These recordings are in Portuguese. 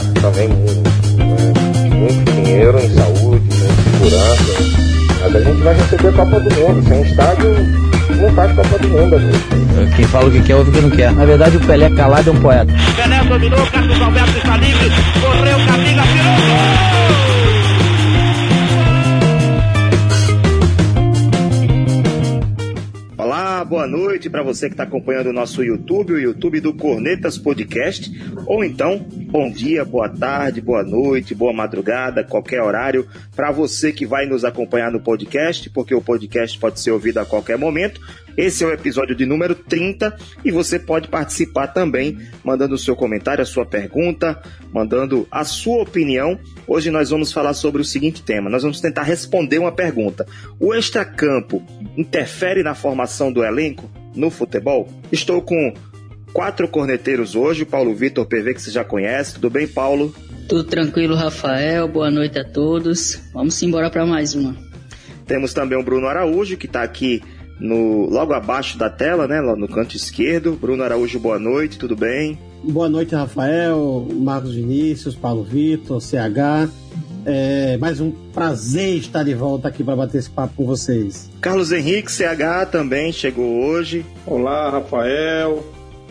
gasta também muito, muito dinheiro em saúde, em segurança. Mas a gente vai receber a Copa do Mundo. Sem estádio, não faz Copa do Mundo. Amigo. Quem fala o que quer, ouve o que não quer. Na verdade, o Pelé calado é um poeta. Pelé dominou, Carlos Alberto está livre, correu, Camila, tirou, boa noite para você que está acompanhando o nosso YouTube, o YouTube do Cornetas Podcast, ou então, bom dia, boa tarde, boa noite, boa madrugada, qualquer horário, para você que vai nos acompanhar no podcast, porque o podcast pode ser ouvido a qualquer momento. Esse é o episódio de número 30 e você pode participar também, mandando o seu comentário, a sua pergunta, mandando a sua opinião. Hoje nós vamos falar sobre o seguinte tema: nós vamos tentar responder uma pergunta. O extracampo interfere na formação do elenco no futebol? Estou com quatro corneteiros hoje, o Paulo Vitor PV, que você já conhece. Tudo bem, Paulo? Tudo tranquilo, Rafael. Boa noite a todos. Vamos embora para mais uma. Temos também o Bruno Araújo, que está aqui no logo abaixo da tela, né, lá no canto esquerdo. Bruno Araújo, boa noite, tudo bem? Boa noite, Rafael, Marcos Vinícius, Paulo Vitor, CH. É mais um prazer estar de volta aqui para bater esse papo com vocês. Carlos Henrique, CH, também chegou hoje. Olá, Rafael,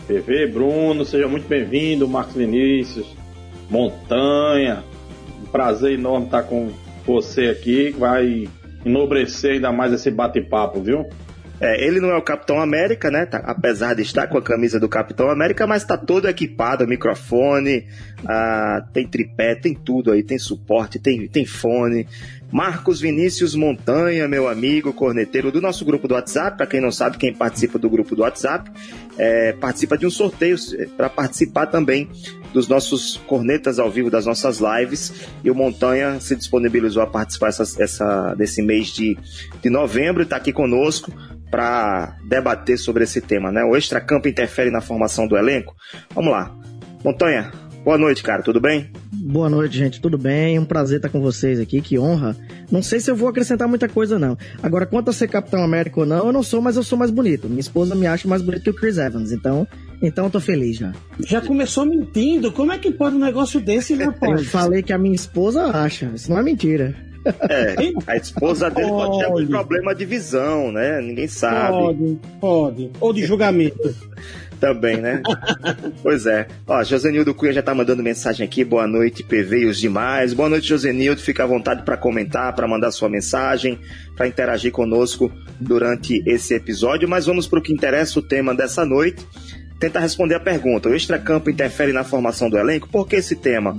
PV, Bruno, seja muito bem-vindo, Marcos Vinícius, Montanha. Um prazer enorme estar com você aqui, vai enobrecer ainda mais esse bate-papo, viu? É, ele não é o Capitão América, né? Tá, apesar de estar com a camisa do Capitão América, mas tá todo equipado, microfone, ah, tem tripé, tem tudo aí, tem suporte, tem, tem fone. Marcos Vinícius Montanha, meu amigo corneteiro do nosso grupo do WhatsApp. Para quem não sabe, quem participa do grupo do WhatsApp é, participa de um sorteio é, para participar também dos nossos cornetas ao vivo das nossas lives. E o Montanha se disponibilizou a participar essa, essa, desse mês de, de novembro e está aqui conosco para debater sobre esse tema, né? O extracampo interfere na formação do elenco? Vamos lá. Montanha, boa noite, cara, tudo bem? Boa noite, gente, tudo bem? Um prazer estar com vocês aqui, que honra. Não sei se eu vou acrescentar muita coisa, não. Agora, quanto a ser Capitão América ou não, eu não sou, mas eu sou mais bonito. Minha esposa me acha mais bonito que o Chris Evans, então, então eu tô feliz já. Já começou mentindo? Como é que pode um negócio desse, rapaz? Eu falei que a minha esposa acha, isso não é mentira. É, a esposa dele pode, ter algum problema de visão, né? Ninguém sabe. Pode, pode. Ou de julgamento. Também, né? pois é. Ó, Josenildo Cunha já tá mandando mensagem aqui. Boa noite, PV e os demais. Boa noite, Josenildo. Fica à vontade para comentar, para mandar sua mensagem, para interagir conosco durante esse episódio. Mas vamos para o que interessa o tema dessa noite. Tentar responder a pergunta: o extracampo interfere na formação do elenco? Por que esse tema?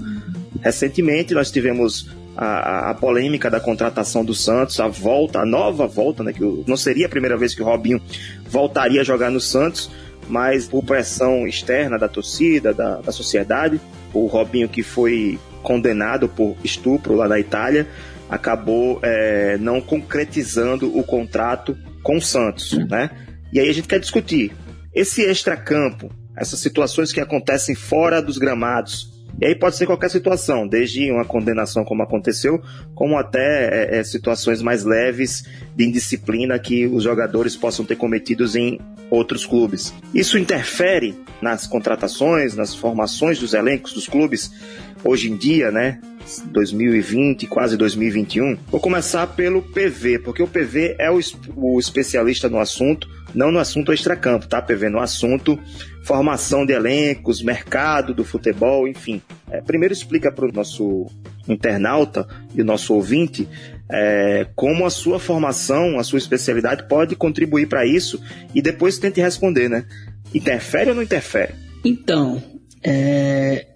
Recentemente nós tivemos a, a, polêmica da contratação do Santos, a volta, a nova volta, né? Que não seria a primeira vez que o Robinho voltaria a jogar no Santos, mas por pressão externa da torcida, da, da sociedade, o Robinho que foi condenado por estupro lá na Itália acabou é, não concretizando o contrato com o Santos, né? E aí a gente quer discutir esse extracampo, essas situações que acontecem fora dos gramados, e aí pode ser qualquer situação, desde uma condenação como aconteceu, como até é, é, situações mais leves de indisciplina que os jogadores possam ter cometidos em outros clubes. Isso interfere nas contratações, nas formações dos elencos dos clubes hoje em dia, né? 2020, quase 2021. Vou começar pelo PV, porque o PV é o, o especialista no assunto, não no assunto extracampo, tá, PV? No assunto formação de elencos, mercado do futebol, enfim. É, primeiro explica para o nosso internauta e o nosso ouvinte é, como a sua formação, a sua especialidade pode contribuir para isso e depois tente responder, né? Interfere ou não interfere? Então, é,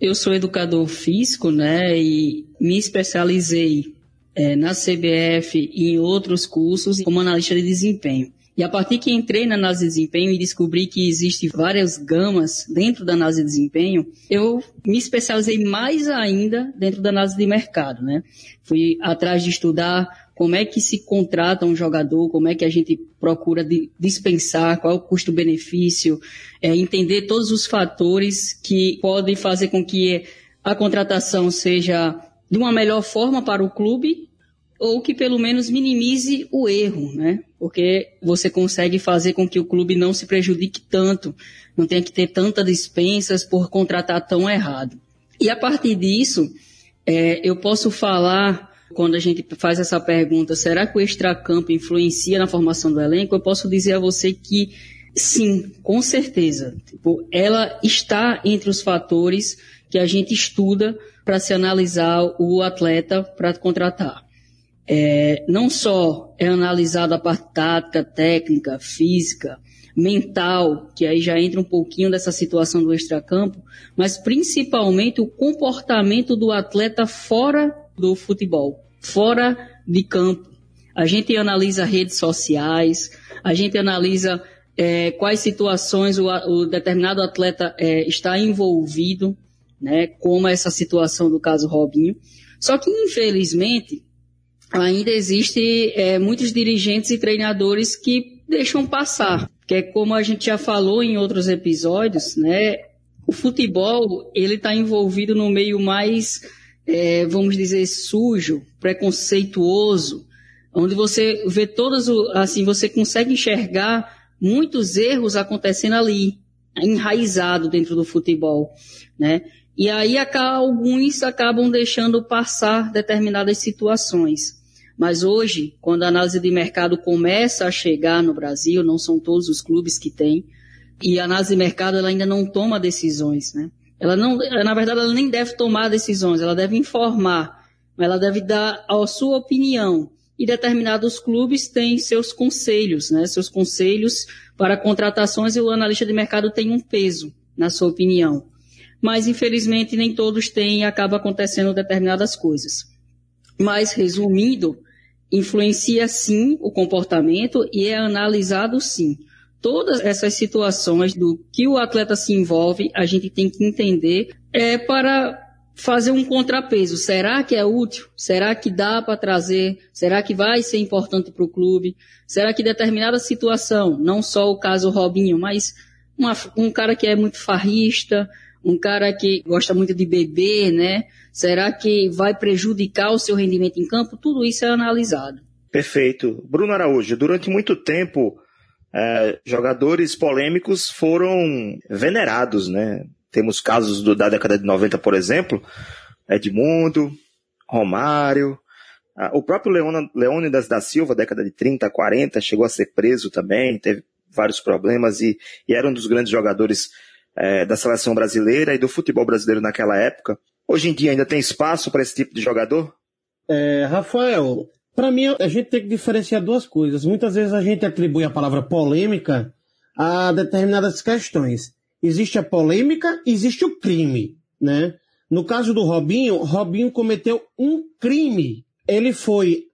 eu sou educador físico, né, e me especializei é, na CBF e em outros cursos como analista de desempenho. E a partir que entrei na análise de desempenho e descobri que existem várias gamas dentro da análise de desempenho, eu me especializei mais ainda dentro da análise de mercado, né? Fui atrás de estudar como é que se contrata um jogador, como é que a gente procura dispensar, qual é o custo-benefício, é, entender todos os fatores que podem fazer com que a contratação seja de uma melhor forma para o clube ou que pelo menos minimize o erro, né? Porque você consegue fazer com que o clube não se prejudique tanto, não tenha que ter tantas dispensas por contratar tão errado. E a partir disso, é, eu posso falar, quando a gente faz essa pergunta, será que o extracampo influencia na formação do elenco? Eu posso dizer a você que sim, com certeza. Tipo, ela está entre os fatores que a gente estuda para se analisar o atleta para contratar. É, não só é analisada a parte tática, técnica, física, mental, que aí já entra um pouquinho dessa situação do extracampo, mas principalmente o comportamento do atleta fora do futebol, fora de campo. A gente analisa redes sociais, a gente analisa é, quais situações o, o determinado atleta é, está envolvido, né, como essa situação do caso Robinho. Só que, infelizmente, ainda existe é, muitos dirigentes e treinadores que deixam passar. Que é como a gente já falou em outros episódios, né? O futebol, ele está envolvido no meio mais, é, vamos dizer, sujo, preconceituoso, onde você vê todas, assim, você consegue enxergar muitos erros acontecendo ali, enraizado dentro do futebol, né? E aí alguns acabam deixando passar determinadas situações. Mas hoje, quando a análise de mercado começa a chegar no Brasil, não são todos os clubes que têm, e a análise de mercado ela ainda não toma decisões, né? Ela não, na verdade, ela nem deve tomar decisões, ela deve informar, ela deve dar a sua opinião. E determinados clubes têm seus conselhos, né? Seus conselhos para contratações e o analista de mercado tem um peso, na sua opinião. Mas, infelizmente, nem todos têm e acaba acontecendo determinadas coisas. Mas, resumindo, influencia sim o comportamento e é analisado sim. Todas essas situações do que o atleta se envolve, a gente tem que entender é para fazer um contrapeso. Será que é útil? Será que dá para trazer? Será que vai ser importante para o clube? Será que determinada situação, não só o caso Robinho, mas uma, um cara que é muito farrista, um cara que gosta muito de beber, né? Será que vai prejudicar o seu rendimento em campo? Tudo isso é analisado. Perfeito. Bruno Araújo, durante muito tempo, é, jogadores polêmicos foram venerados, né? Temos casos do, da década de 90, por exemplo, Edmundo, Romário, o próprio Leônidas da Silva, década de 30, 40, chegou a ser preso também, teve vários problemas e, e era um dos grandes jogadores é, da seleção brasileira e do futebol brasileiro naquela época. Hoje em dia ainda tem espaço para esse tipo de jogador? É, Rafael, para mim a gente tem que diferenciar duas coisas. Muitas vezes a gente atribui a palavra polêmica a determinadas questões. Existe a polêmica, existe o crime, né? No caso do Robinho, Robinho cometeu um crime. Ele foi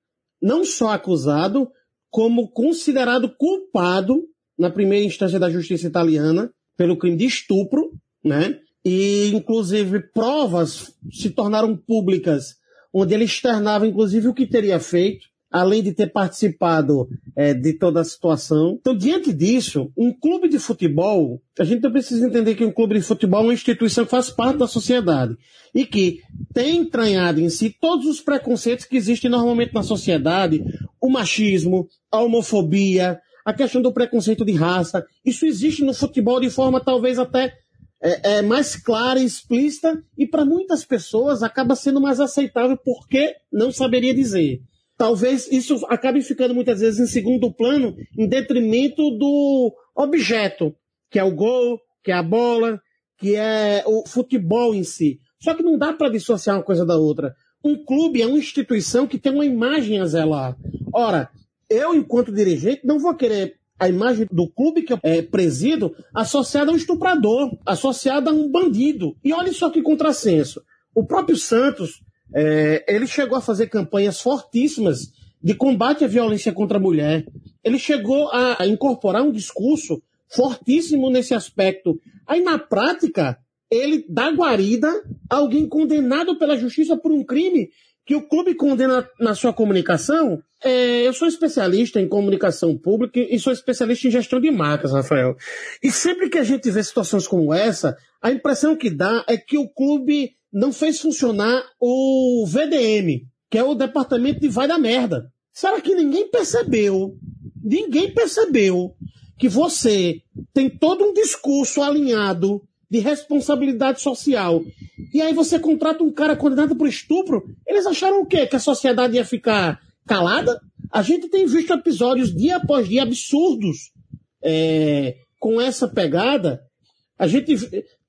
não só acusado, como considerado culpado na primeira instância da justiça italiana pelo crime de estupro, né? E, inclusive, provas se tornaram públicas, onde ele externava, inclusive, o que teria feito, além de ter participado é, de toda a situação. Então, diante disso, um clube de futebol, a gente precisa entender que um clube de futebol é uma instituição que faz parte da sociedade e que tem entranhado em si todos os preconceitos que existem normalmente na sociedade, o machismo, a homofobia, a questão do preconceito de raça. Isso existe no futebol de forma talvez até é, é mais clara e explícita e para muitas pessoas acaba sendo mais aceitável porque não saberia dizer. Talvez isso acabe ficando muitas vezes em segundo plano em detrimento do objeto, que é o gol, que é a bola, que é o futebol em si. Só que não dá para dissociar uma coisa da outra. Um clube é uma instituição que tem uma imagem a zelar. Ora, eu, enquanto dirigente, não vou querer a imagem do clube que eu é, presido associada a um estuprador, associada a um bandido. E olha só que contrassenso. O próprio Santos, é, ele chegou a fazer campanhas fortíssimas de combate à violência contra a mulher. Ele chegou a incorporar um discurso fortíssimo nesse aspecto. Aí, na prática, ele dá guarida a alguém condenado pela justiça por um crime que o clube condena na sua comunicação. É, eu sou especialista em comunicação pública e sou especialista em gestão de marcas, Rafael. E sempre que a gente vê situações como essa, a impressão que dá é que o clube não fez funcionar o VDM, que é o departamento de vai da merda. Será que ninguém percebeu? Ninguém percebeu que você tem todo um discurso alinhado de responsabilidade social E aí você contrata um cara condenado por estupro. Eles acharam o quê? Que a sociedade ia ficar calada? A gente tem visto episódios dia após dia absurdos é, com essa pegada. A gente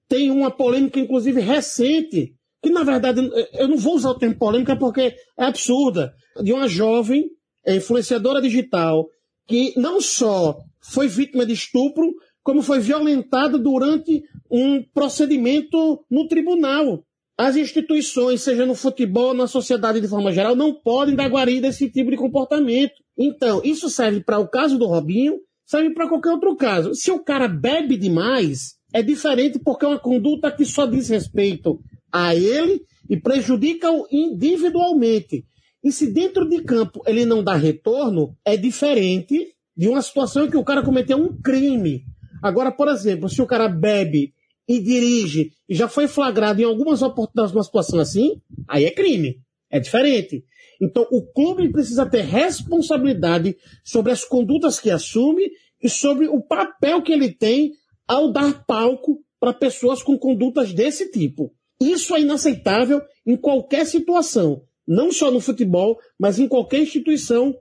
tem uma polêmica, inclusive, recente, que na verdade eu não vou usar o termo polêmica porque é absurda, de uma jovem é, influenciadora digital que não só foi vítima de estupro, como foi violentada durante um procedimento no tribunal. As instituições, seja no futebol, na sociedade de forma geral, não podem dar guarida a esse tipo de comportamento. Então, isso serve para o caso do Robinho, serve para qualquer outro caso. Se o cara bebe demais, é diferente porque é uma conduta que só diz respeito a ele e prejudica-o individualmente. E se dentro de campo ele não dá retorno, é diferente de uma situação em que o cara cometeu um crime. Agora, por exemplo, se o cara bebe e dirige e já foi flagrado em algumas oportunidades numa situação assim, aí é crime. É diferente. Então, o clube precisa ter responsabilidade sobre as condutas que assume e sobre o papel que ele tem ao dar palco para pessoas com condutas desse tipo. Isso é inaceitável em qualquer situação, não só no futebol, mas em qualquer instituição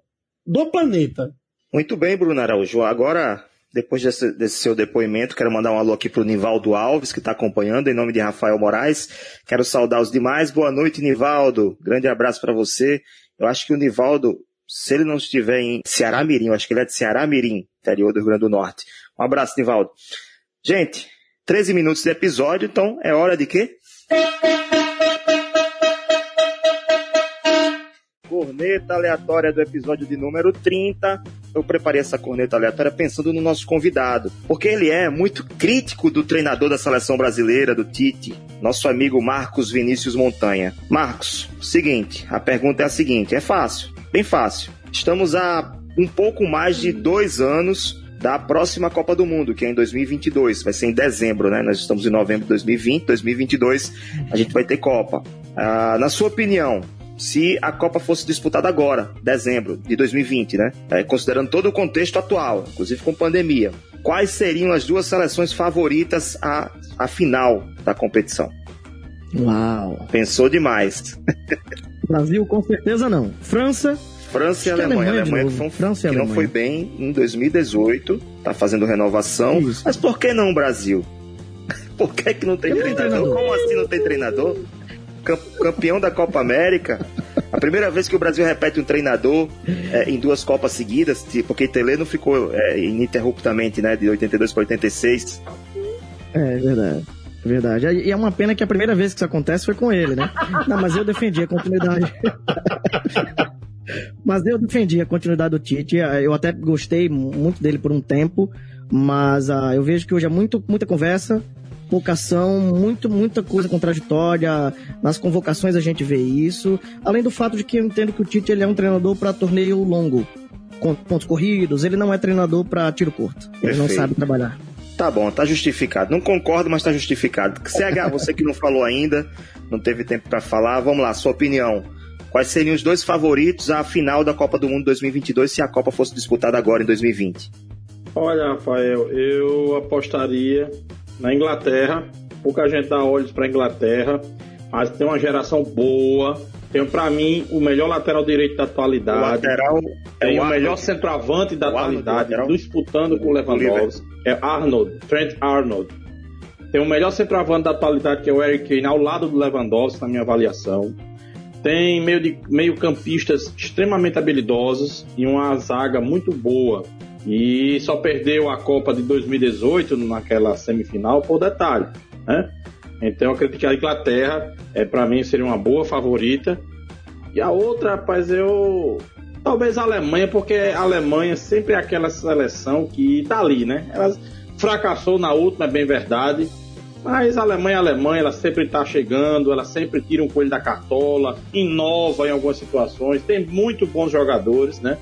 do planeta. Muito bem, Bruno Araújo. Agora, depois desse, desse, seu depoimento, quero mandar um alô aqui para o Nivaldo Alves, que está acompanhando, em nome de Rafael Moraes. Quero saudar os demais. Boa noite, Nivaldo. Grande abraço para você. Eu acho que o Nivaldo, se ele não estiver em Ceará Mirim, eu acho que ele é de Ceará Mirim, interior do Rio Grande do Norte. Um abraço, Nivaldo. Gente, 13 minutos de episódio, então é hora de quê? corneta aleatória do episódio de número 30. Eu preparei essa corneta aleatória pensando no nosso convidado, porque ele é muito crítico do treinador da seleção brasileira, do Tite, nosso amigo Marcos Vinícius Montanha. Marcos, seguinte, a pergunta é a seguinte: é fácil, bem fácil. Estamos há um pouco mais de dois anos da próxima Copa do Mundo, que é em 2022, vai ser em dezembro, né? Nós estamos em novembro de 2020, 2022 a gente vai ter Copa. Ah, na sua opinião, se a Copa fosse disputada agora, dezembro de 2020, né? É, considerando todo o contexto atual, inclusive com pandemia. Quais seriam as duas seleções favoritas à, à final da competição? Uau! Pensou demais. Brasil, com certeza não. França. França e Alemanha. Alemanha, Alemanha que, foi, França que não foi bem em 2018, tá fazendo renovação. Isso. Mas por que não o Brasil? Por que, que não tem treinador? Como assim não tem treinador? Campeão da Copa América. A primeira vez que o Brasil repete um treinador é, em duas Copas seguidas, porque Tele não ficou é, ininterruptamente, né, de 82 para 86. É verdade. Verdade. E é uma pena que a primeira vez que isso acontece foi com ele, né? Não, mas eu defendi a continuidade. mas eu defendi a continuidade do Tite. Eu até gostei muito dele por um tempo, mas uh, eu vejo que hoje é muito, muita conversa, pouca ação, muito, muita coisa contraditória. Nas convocações a gente vê isso. Além do fato de que eu entendo que o Tite ele é um treinador para torneio longo, com pontos corridos. Ele não é treinador para tiro curto. Ele Perfeito. não sabe trabalhar. Tá bom, tá justificado. Não concordo, mas tá justificado. CH, você que não falou ainda, não teve tempo para falar, vamos lá, sua opinião. Quais seriam os dois favoritos à final da Copa do Mundo 2022 se a Copa fosse disputada agora em 2020? Olha, Rafael, eu apostaria na Inglaterra. Pouca gente dá olhos para Inglaterra, mas tem uma geração boa. Tem para mim o melhor lateral direito da atualidade. O lateral tem é o, o melhor centroavante da atualidade, Arnold, disputando com o Lewandowski. É Arnold, Trent Arnold. Tem o melhor centroavante da atualidade que é o Eric Kane ao lado do Lewandowski na minha avaliação. Tem meio de meio campistas extremamente habilidosos e uma zaga muito boa. E só perdeu a Copa de 2018 naquela semifinal por detalhe, né? Então eu acredito que a Inglaterra, é, para mim, seria uma boa favorita. E a outra, rapaz, eu. Talvez a Alemanha, porque a Alemanha sempre é aquela seleção que tá ali, né? Ela fracassou na última, é bem verdade. Mas a Alemanha é a Alemanha, ela sempre tá chegando, ela sempre tira um coelho da cartola, inova em algumas situações, tem muito bons jogadores, né?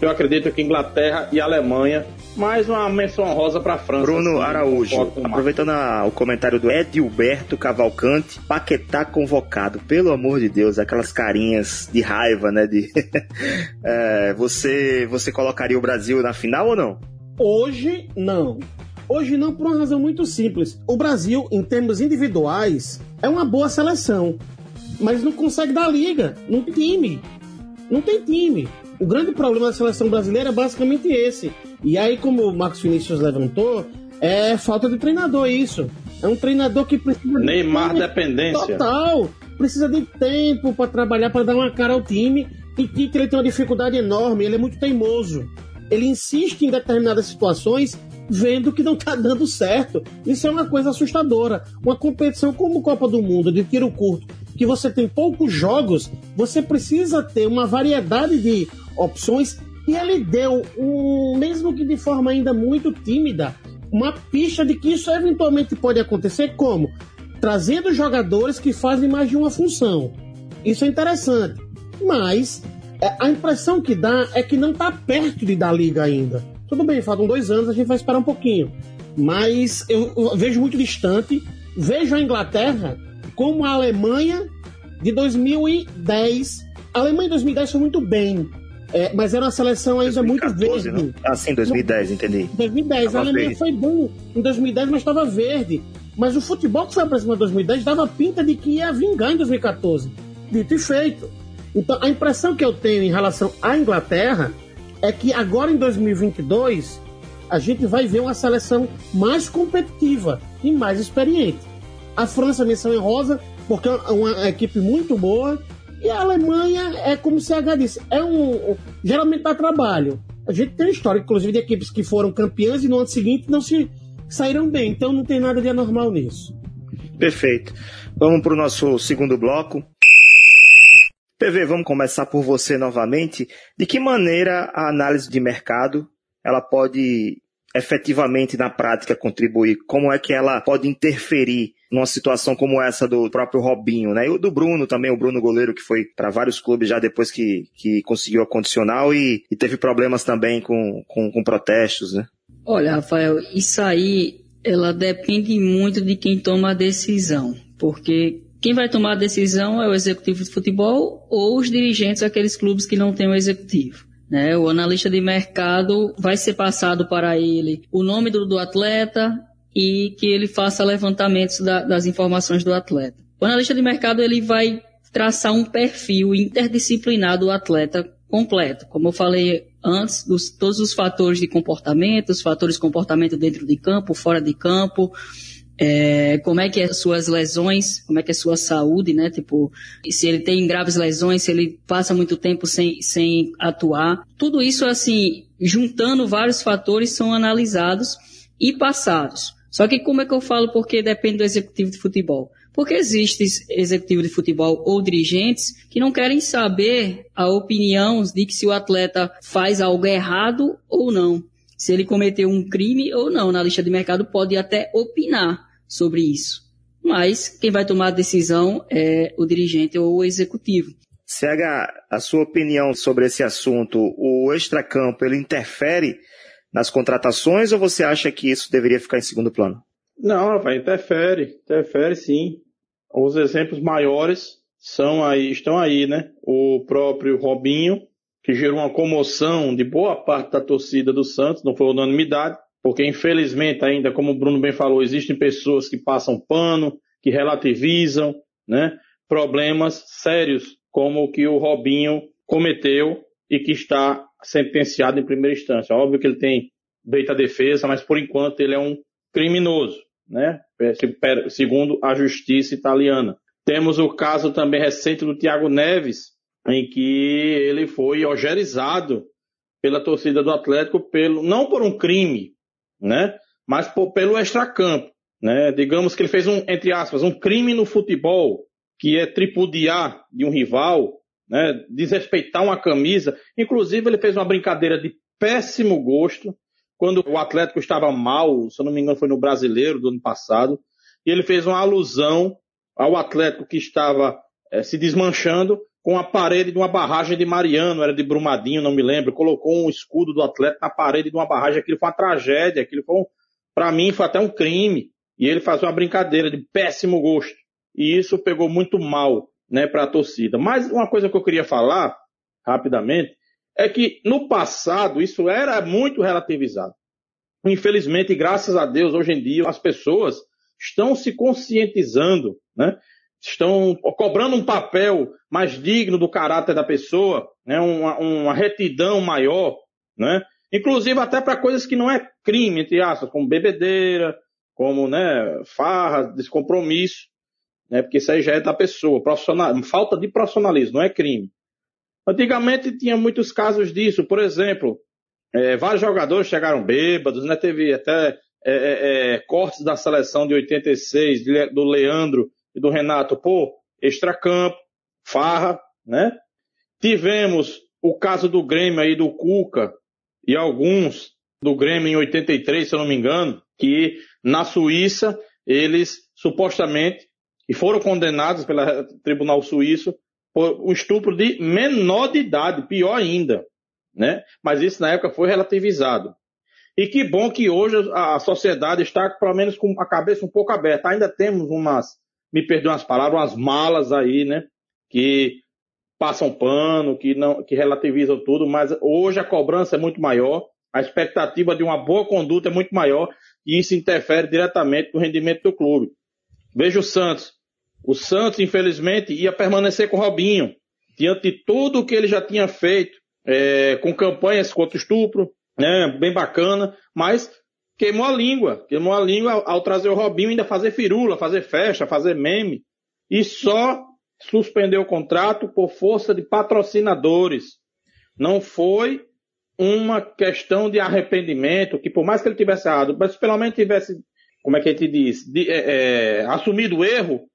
Eu acredito que Inglaterra e Alemanha. Mais uma menção honrosa para a França. Bruno assim, Araújo, aproveitando a, o comentário do Edilberto Cavalcante, Paquetá convocado. Pelo amor de Deus, aquelas carinhas de raiva, né? De, é, você, você colocaria o Brasil na final ou não? Hoje, não. Hoje não, por uma razão muito simples. O Brasil, em termos individuais, é uma boa seleção, mas não consegue dar liga, não tem time. Não tem time. O grande problema da seleção brasileira é basicamente esse. E aí, como o Marcos Vinícius levantou, é falta de treinador isso. É um treinador que precisa Neymar de dependência. Total. Precisa de tempo para trabalhar, para dar uma cara ao time. E Tite ele tem uma dificuldade enorme, ele é muito teimoso. Ele insiste em determinadas situações vendo que não está dando certo. Isso é uma coisa assustadora. Uma competição como Copa do Mundo de tiro curto, que você tem poucos jogos, você precisa ter uma variedade de opções e ele deu, um, mesmo que de forma ainda muito tímida, uma pista de que isso eventualmente pode acontecer como? Trazendo jogadores que fazem mais de uma função. Isso é interessante. Mas é, a impressão que dá é que não está perto de dar liga ainda. Tudo bem, faltam dois anos, a gente vai esperar um pouquinho. Mas eu, vejo muito distante. Vejo a Inglaterra como a Alemanha de 2010. A Alemanha em 2010 foi muito bem. É, mas era uma seleção ainda 2014, muito verde. Não? Ah, sim, 2010, entendi. 2010. Tava a Alemanha verde. foi bom em 2010, mas estava verde. Mas o futebol que foi apresentado em 2010 dava pinta de que ia vingar em 2014. Dito e feito. Então, a impressão que eu tenho em relação à Inglaterra é que agora em 2022 a gente vai ver uma seleção mais competitiva e mais experiente. A França, menção em rosa, porque é uma equipe muito boa, e a Alemanha é como se a disse, é um, geralmente dá trabalho. A gente tem história, inclusive, de equipes que foram campeãs e no ano seguinte não se saíram bem, então não tem nada de anormal nisso. Perfeito. Vamos para o nosso segundo bloco. PV, vamos começar por você novamente. De que maneira a análise de mercado ela pode efetivamente na prática contribuir? Como é que ela pode interferir numa situação como essa do próprio Robinho, né? E o do Bruno também, o Bruno goleiro que foi para vários clubes já depois que, que conseguiu a condicional e, e teve problemas também com, com, com protestos, né? Olha, Rafael, isso aí ela depende muito de quem toma a decisão, porque quem vai tomar a decisão é o executivo de futebol ou os dirigentes daqueles clubes que não têm o executivo. Né? O analista de mercado vai ser passado para ele o nome do, do atleta e que ele faça levantamentos da, das informações do atleta. O analista de mercado ele vai traçar um perfil interdisciplinar do atleta completo. Como eu falei antes, dos, todos os fatores de comportamento, os fatores de comportamento dentro de campo, fora de campo, é, como é que é suas lesões, como é que é sua saúde, né? Tipo, se ele tem graves lesões, se ele passa muito tempo sem, sem atuar. Tudo isso, assim, juntando vários fatores, são analisados e passados. Só que como é que eu falo porque depende do executivo de futebol? Porque existe executivo de futebol ou dirigentes que não querem saber a opinião de que se o atleta faz algo errado ou não. Se ele cometeu um crime ou não. Na lista de mercado pode até opinar sobre isso. Mas quem vai tomar a decisão é o dirigente ou o executivo. CH, a sua opinião sobre esse assunto, o extracampo, ele interfere nas contratações ou você acha que isso deveria ficar em segundo plano? Não, vai interfere, interfere sim. Os exemplos maiores são aí, estão aí, né? O próprio Robinho, que gerou uma comoção de boa parte da torcida do Santos, não foi unanimidade, porque infelizmente ainda, como o Bruno bem falou, existem pessoas que passam pano, que relativizam, né? Problemas sérios, como o que o Robinho cometeu e que está sentenciado em primeira instância. Óbvio que ele tem direito à defesa, mas por enquanto ele é um criminoso, né? Segundo a justiça italiana. Temos o caso também recente do Thiago Neves, em que ele foi ogerizado pela torcida do Atlético pelo não por um crime, né? Mas por, pelo extracampo, né? Digamos que ele fez um entre aspas um crime no futebol, que é tripudiar de um rival, né, desrespeitar uma camisa. Inclusive, ele fez uma brincadeira de péssimo gosto quando o Atlético estava mal, se eu não me engano, foi no Brasileiro do ano passado, e ele fez uma alusão ao Atlético que estava é, se desmanchando com a parede de uma barragem de Mariano, era de Brumadinho, não me lembro, colocou um escudo do Atlético na parede de uma barragem, aquilo foi uma tragédia, aquilo foi, um, para mim, foi até um crime, e ele faz uma brincadeira de péssimo gosto, e isso pegou muito mal né, para a torcida. Mas uma coisa que eu queria falar, rapidamente, é que no passado isso era muito relativizado. infelizmente, graças a Deus, hoje em dia, as pessoas estão se conscientizando, né? estão cobrando um papel mais digno do caráter da pessoa, né? uma, uma retidão maior, né? inclusive até para coisas que não é crime, entre aspas, como bebedeira, como né, farra, descompromisso, né? porque isso aí já é da pessoa, profissional, falta de profissionalismo, não é crime. Antigamente tinha muitos casos disso, por exemplo, é, vários jogadores chegaram bêbados, né? Teve até é, é, é cortes da seleção de 86, do Leandro e do Renato, pô, extracampo, farra, né? Tivemos o caso do Grêmio aí do Cuca e alguns do Grêmio em 83, se eu não me engano, que na Suíça eles supostamente e foram condenados pelo Tribunal Suíço por um estupro de menor de idade, pior ainda né? Mas isso na época foi relativizado. E que bom que hoje a sociedade está pelo menos com a cabeça um pouco aberta. Ainda temos umas, me perdoem as palavras, umas malas aí, né? Que passam pano, que não, que relativizam tudo, mas hoje a cobrança é muito maior, a expectativa de uma boa conduta é muito maior e isso interfere diretamente no rendimento do clube. Veja o Santos. O Santos, infelizmente, ia permanecer com o Robinho, diante de tudo o que ele já tinha feito, é, com campanhas contra o estupro, né, bem bacana, mas queimou a língua, queimou a língua ao, trazer o Robinho ainda fazer firula, fazer festa, fazer meme, e só suspendeu o contrato por força de patrocinadores. Não foi uma questão de arrependimento, que por mais que ele tivesse errado, mas pelo menos tivesse, como é que a gente diz, de, é, é, assumido o erro,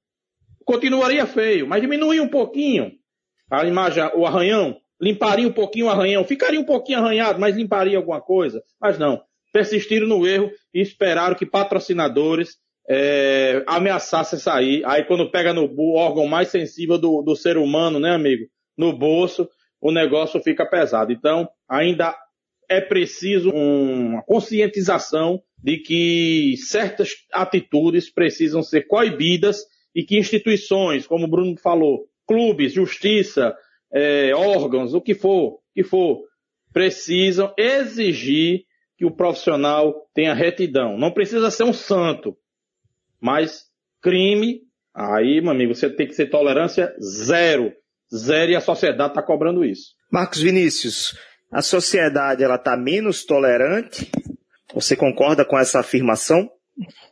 continuaria feio, mas diminuir um pouquinho a imagem, o arranhão, limparia um pouquinho o arranhão, ficaria um pouquinho arranhado, mas limparia alguma coisa. Mas não, persistiram no erro e esperaram que patrocinadores é, ameaçassem sair. Aí quando pega no órgão mais sensível do, do ser humano, né, amigo? No bolso, o negócio fica pesado. Então, ainda é preciso uma conscientização de que certas atitudes precisam ser coibidas e que instituições, como o Bruno falou, clubes, justiça, é, órgãos, o que for, que for, precisam exigir que o profissional tenha retidão. Não precisa ser um santo, mas crime, aí, meu amigo, você tem que ser tolerância zero. Zero e a sociedade está cobrando isso. Marcos Vinícius, a sociedade ela está menos tolerante? Você concorda com essa afirmação?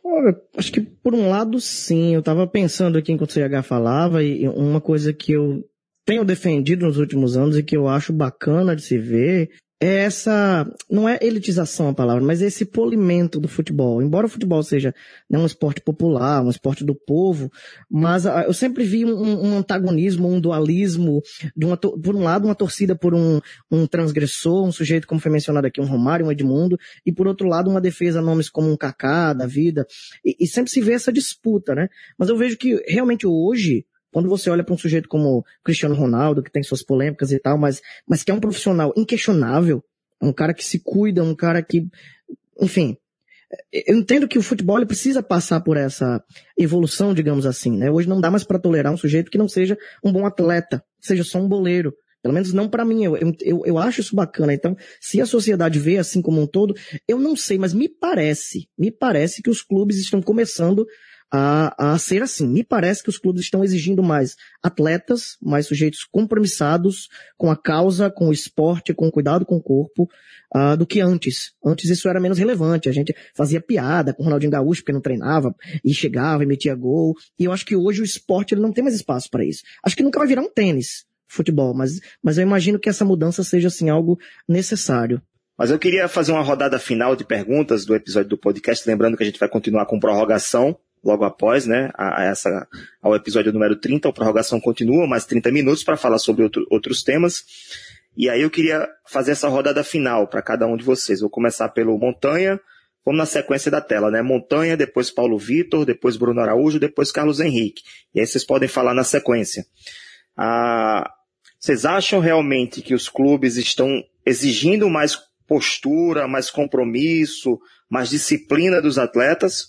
Olha, acho que por um lado sim. Eu estava pensando aqui enquanto o CH falava e uma coisa que eu tenho defendido nos últimos anos e que eu acho bacana de se ver essa, não é elitização a palavra, mas esse polimento do futebol. Embora o futebol seja né, um esporte popular, um esporte do povo, mas ah, eu sempre vi um, um antagonismo, um dualismo, de uma, por um lado uma torcida por um, um transgressor, um sujeito como foi mencionado aqui, um Romário, um Edmundo, e por outro lado uma defesa a nomes como um Kaká da vida, e, e sempre se vê essa disputa, né? Mas eu vejo que realmente hoje, quando você olha para um sujeito como Cristiano Ronaldo, que tem suas polêmicas e tal, mas, mas que é um profissional inquestionável, um cara que se cuida, um cara que, enfim, eu entendo que o futebol precisa passar por essa evolução, digamos assim, né? Hoje não dá mais para tolerar um sujeito que não seja um bom atleta, seja só um boleiro. Pelo menos não para mim. Eu, eu, eu acho isso bacana. Então, se a sociedade vê assim como um todo, eu não sei, mas me parece, me parece que os clubes estão começando a, a ser assim. Me parece que os clubes estão exigindo mais atletas, mais sujeitos compromissados com a causa, com o esporte, com o cuidado com o corpo, uh, do que antes. Antes isso era menos relevante. A gente fazia piada com o Ronaldinho Gaúcho porque não treinava e chegava e metia gol. E eu acho que hoje o esporte ele não tem mais espaço para isso. Acho que nunca vai virar um tênis, futebol, mas, mas eu imagino que essa mudança seja assim algo necessário. Mas eu queria fazer uma rodada final de perguntas do episódio do podcast, lembrando que a gente vai continuar com prorrogação logo após, né, a, a essa, ao episódio número 30, a prorrogação continua, mais 30 minutos para falar sobre outro, outros temas. E aí eu queria fazer essa rodada final para cada um de vocês. Vou começar pelo Montanha, vamos na sequência da tela, né? Montanha, depois Paulo Vitor, depois Bruno Araújo, depois Carlos Henrique. E aí vocês podem falar na sequência. Ah, vocês acham realmente que os clubes estão exigindo mais postura, mais compromisso, mais disciplina dos atletas?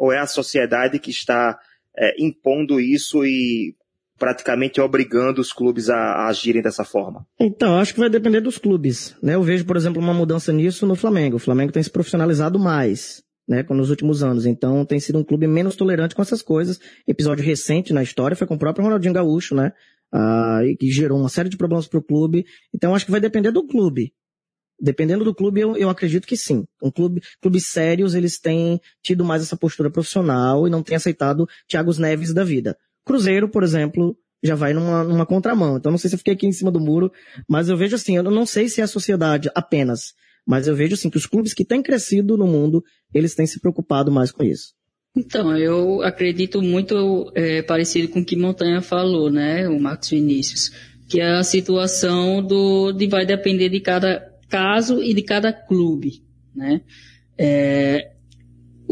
Ou é a sociedade que está é, impondo isso e praticamente obrigando os clubes a, a agirem dessa forma? Então, acho que vai depender dos clubes. Né? Eu vejo, por exemplo, uma mudança nisso no Flamengo. O Flamengo tem se profissionalizado mais. Né, nos últimos anos. Então tem sido um clube menos tolerante com essas coisas. Episódio recente na história foi com o próprio Ronaldinho Gaúcho, né? Ah, que gerou uma série de problemas para o clube. Então acho que vai depender do clube. Dependendo do clube, eu, eu acredito que sim. Um clube, clubes sérios, eles têm tido mais essa postura profissional e não têm aceitado Thiago Neves da vida. Cruzeiro, por exemplo, já vai numa, numa contramão. Então não sei se eu fiquei aqui em cima do muro, mas eu vejo assim, eu não sei se é a sociedade apenas, mas eu vejo assim que os clubes que têm crescido no mundo, eles têm se preocupado mais com isso. Então, eu acredito muito é, parecido com o que Montanha falou, né, o Marcos Vinícius, que é a situação do de vai depender de cada caso e de cada clube, né? É,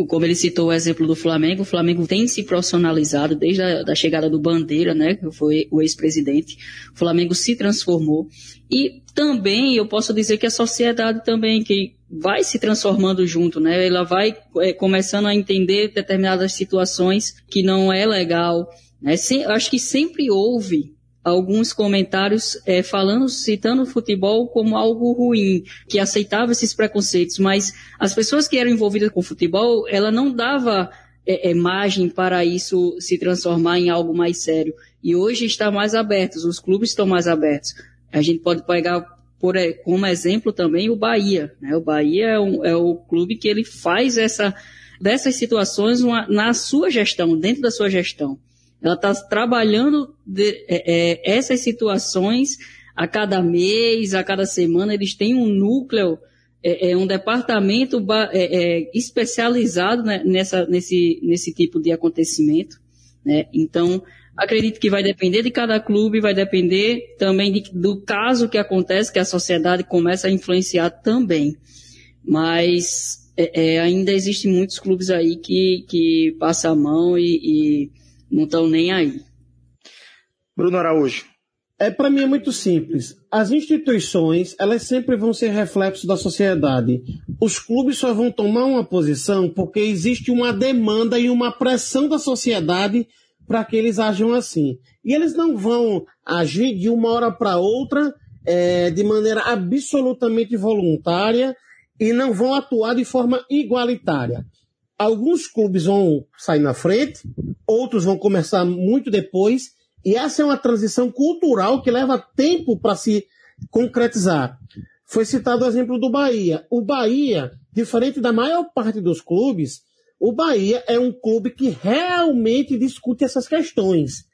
como ele citou o exemplo do Flamengo, o Flamengo tem se profissionalizado desde a da chegada do Bandeira, né, que foi o ex-presidente. O Flamengo se transformou. E também eu posso dizer que a sociedade também, que vai se transformando junto, né, ela vai é, começando a entender determinadas situações que não é legal. Né? Sem, acho que sempre houve alguns comentários é, falando, citando o futebol como algo ruim, que aceitava esses preconceitos, mas as pessoas que eram envolvidas com o futebol, ela não dava é, é, margem para isso se transformar em algo mais sério. E hoje está mais aberto, os clubes estão mais abertos. A gente pode pegar por, como exemplo também o Bahia. Né? O Bahia é, um, é o clube que ele faz essa, dessas situações uma, na sua gestão, dentro da sua gestão. Ela está trabalhando de, é, é, essas situações a cada mês, a cada semana. Eles têm um núcleo, é, é um departamento é, é, especializado né, nessa, nesse, nesse tipo de acontecimento. Né? Então, acredito que vai depender de cada clube, vai depender também de, do caso que acontece, que a sociedade começa a influenciar também. Mas ainda existem muitos clubes aí que, que passam a mão e não estão nem aí. Bruno Araújo. É para mim é muito simples. As instituições, elas sempre vão ser reflexo da sociedade. Os clubes só vão tomar uma posição porque existe uma demanda e uma pressão da sociedade para que eles ajam assim. E eles não vão agir de uma hora para outra é, de maneira absolutamente voluntária e não vão atuar de forma igualitária alguns clubes vão sair na frente, outros vão começar muito depois, e essa é uma transição cultural que leva tempo para se concretizar. Foi citado o exemplo do Bahia. O Bahia, diferente da maior parte dos clubes, o Bahia é um clube que realmente discute essas questões.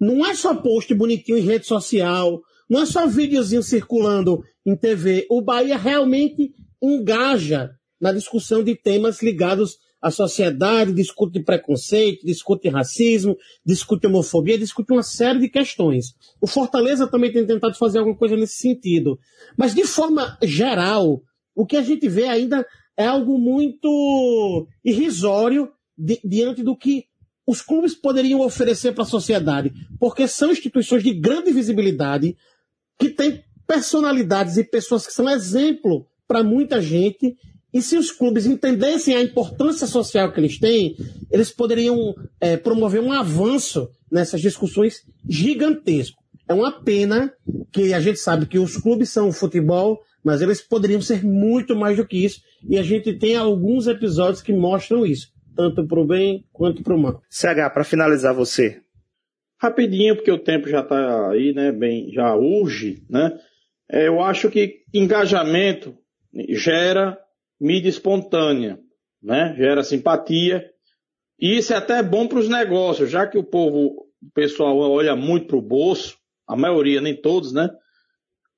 Não é só post bonitinho em rede social, não é só videozinho circulando em TV. O Bahia realmente engaja na discussão de temas ligados a sociedade discute preconceito, discute racismo, discute homofobia, discute uma série de questões. O Fortaleza também tem tentado fazer alguma coisa nesse sentido. Mas, de forma geral, o que a gente vê ainda é algo muito irrisório di diante do que os clubes poderiam oferecer para a sociedade, porque são instituições de grande visibilidade, que têm personalidades e pessoas que são exemplo para muita gente e se os clubes entendessem a importância social que eles têm, eles poderiam é, promover um avanço nessas discussões gigantesco. É uma pena que a gente sabe que os clubes são o futebol, mas eles poderiam ser muito mais do que isso. E a gente tem alguns episódios que mostram isso, tanto para o bem quanto para o mal. CH, para finalizar você. Rapidinho, porque o tempo já está aí, né? Bem, já urge, né? É, eu acho que engajamento gera mídia espontânea, né? Gera simpatia. E isso é até bom para os negócios, já que o povo, o pessoal olha muito para o bolso, a maioria, nem todos, né?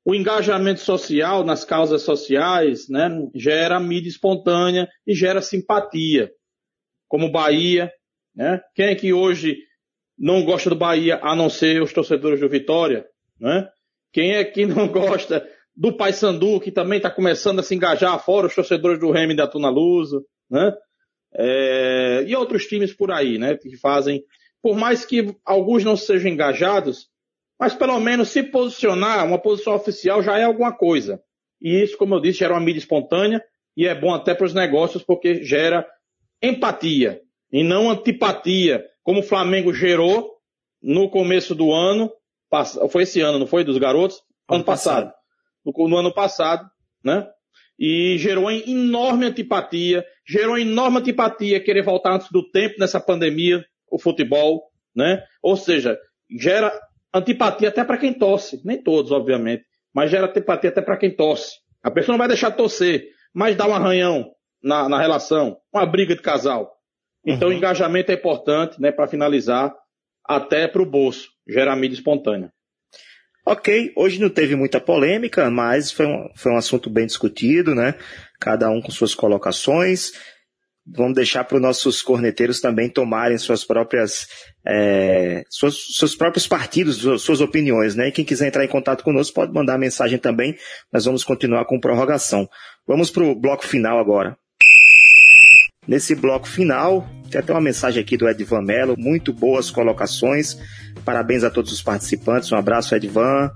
O engajamento social nas causas sociais, né? Gera mídia espontânea e gera simpatia. Como Bahia, né? Quem é que hoje não gosta do Bahia a não ser os torcedores do Vitória, né? Quem é que não gosta do Paysandu, que também está começando a se engajar fora, os torcedores do Remy da Tuna Luso, né? É, e outros times por aí, né? Que fazem, por mais que alguns não sejam engajados, mas pelo menos se posicionar, uma posição oficial já é alguma coisa. E isso, como eu disse, gera uma mídia espontânea e é bom até para os negócios porque gera empatia e não antipatia, como o Flamengo gerou no começo do ano, foi esse ano, não foi? Dos garotos? Ano, ano passado. passado. No, no ano passado, né? E gerou enorme antipatia, gerou enorme antipatia querer voltar antes do tempo nessa pandemia, o futebol, né? Ou seja, gera antipatia até para quem torce, nem todos, obviamente, mas gera antipatia até para quem torce. A pessoa não vai deixar de torcer, mas dá um arranhão na, na relação, uma briga de casal. Então uhum. o engajamento é importante, né, para finalizar, até para o bolso, gerar mídia espontânea. Ok, hoje não teve muita polêmica, mas foi um, foi um assunto bem discutido, né? Cada um com suas colocações. Vamos deixar para os nossos corneteiros também tomarem suas próprias, é, suas, seus próprios partidos, suas opiniões, né? E quem quiser entrar em contato conosco pode mandar mensagem também. Nós vamos continuar com prorrogação. Vamos para o bloco final agora. Nesse bloco final, tem até uma mensagem aqui do Edvan Mello, muito boas colocações. Parabéns a todos os participantes. Um abraço, Edvan.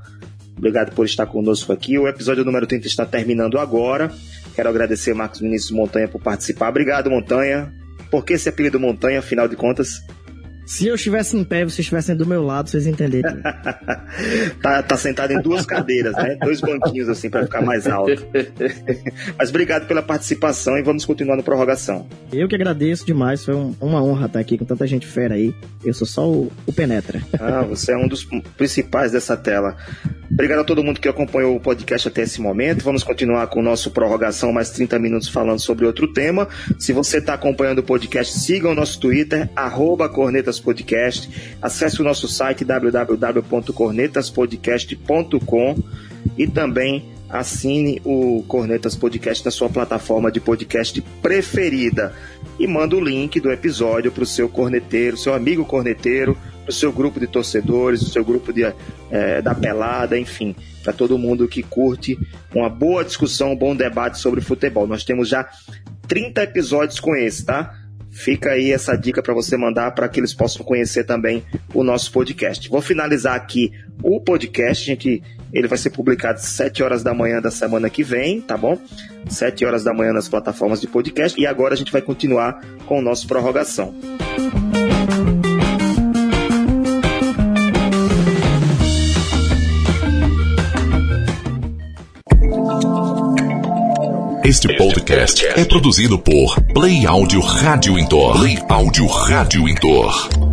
Obrigado por estar conosco aqui. O episódio número 30 está terminando agora. Quero agradecer Marcos Vinícius Montanha por participar. Obrigado, Montanha. Por que esse apelido Montanha, afinal de contas? Se eu estivesse em pé e vocês estivessem do meu lado, vocês entenderem. tá, tá sentado em duas cadeiras, né? Dois banquinhos assim para ficar mais alto. Mas obrigado pela participação e vamos continuar no prorrogação. Eu que agradeço demais, foi um, uma honra estar aqui com tanta gente fera aí. Eu sou só o, o Penetra. Ah, você é um dos principais dessa tela. Obrigado a todo mundo que acompanhou o podcast até esse momento. Vamos continuar com o nosso prorrogação, mais 30 minutos falando sobre outro tema. Se você está acompanhando o podcast, siga o nosso Twitter, arroba Cornetas Podcast. Acesse o nosso site www.cornetaspodcast.com e também assine o Cornetas Podcast na sua plataforma de podcast preferida e manda o link do episódio para o seu corneteiro, seu amigo corneteiro, para o seu grupo de torcedores, o seu grupo de, é, da pelada, enfim, para todo mundo que curte uma boa discussão, um bom debate sobre futebol. Nós temos já 30 episódios com esse, tá? Fica aí essa dica para você mandar para que eles possam conhecer também o nosso podcast. Vou finalizar aqui o podcast, gente. Ele vai ser publicado às 7 horas da manhã da semana que vem, tá bom? 7 horas da manhã nas plataformas de podcast. E agora a gente vai continuar com o nosso prorrogação. Este podcast é produzido por Play Áudio Rádio Intor. Play Áudio Rádio Intor.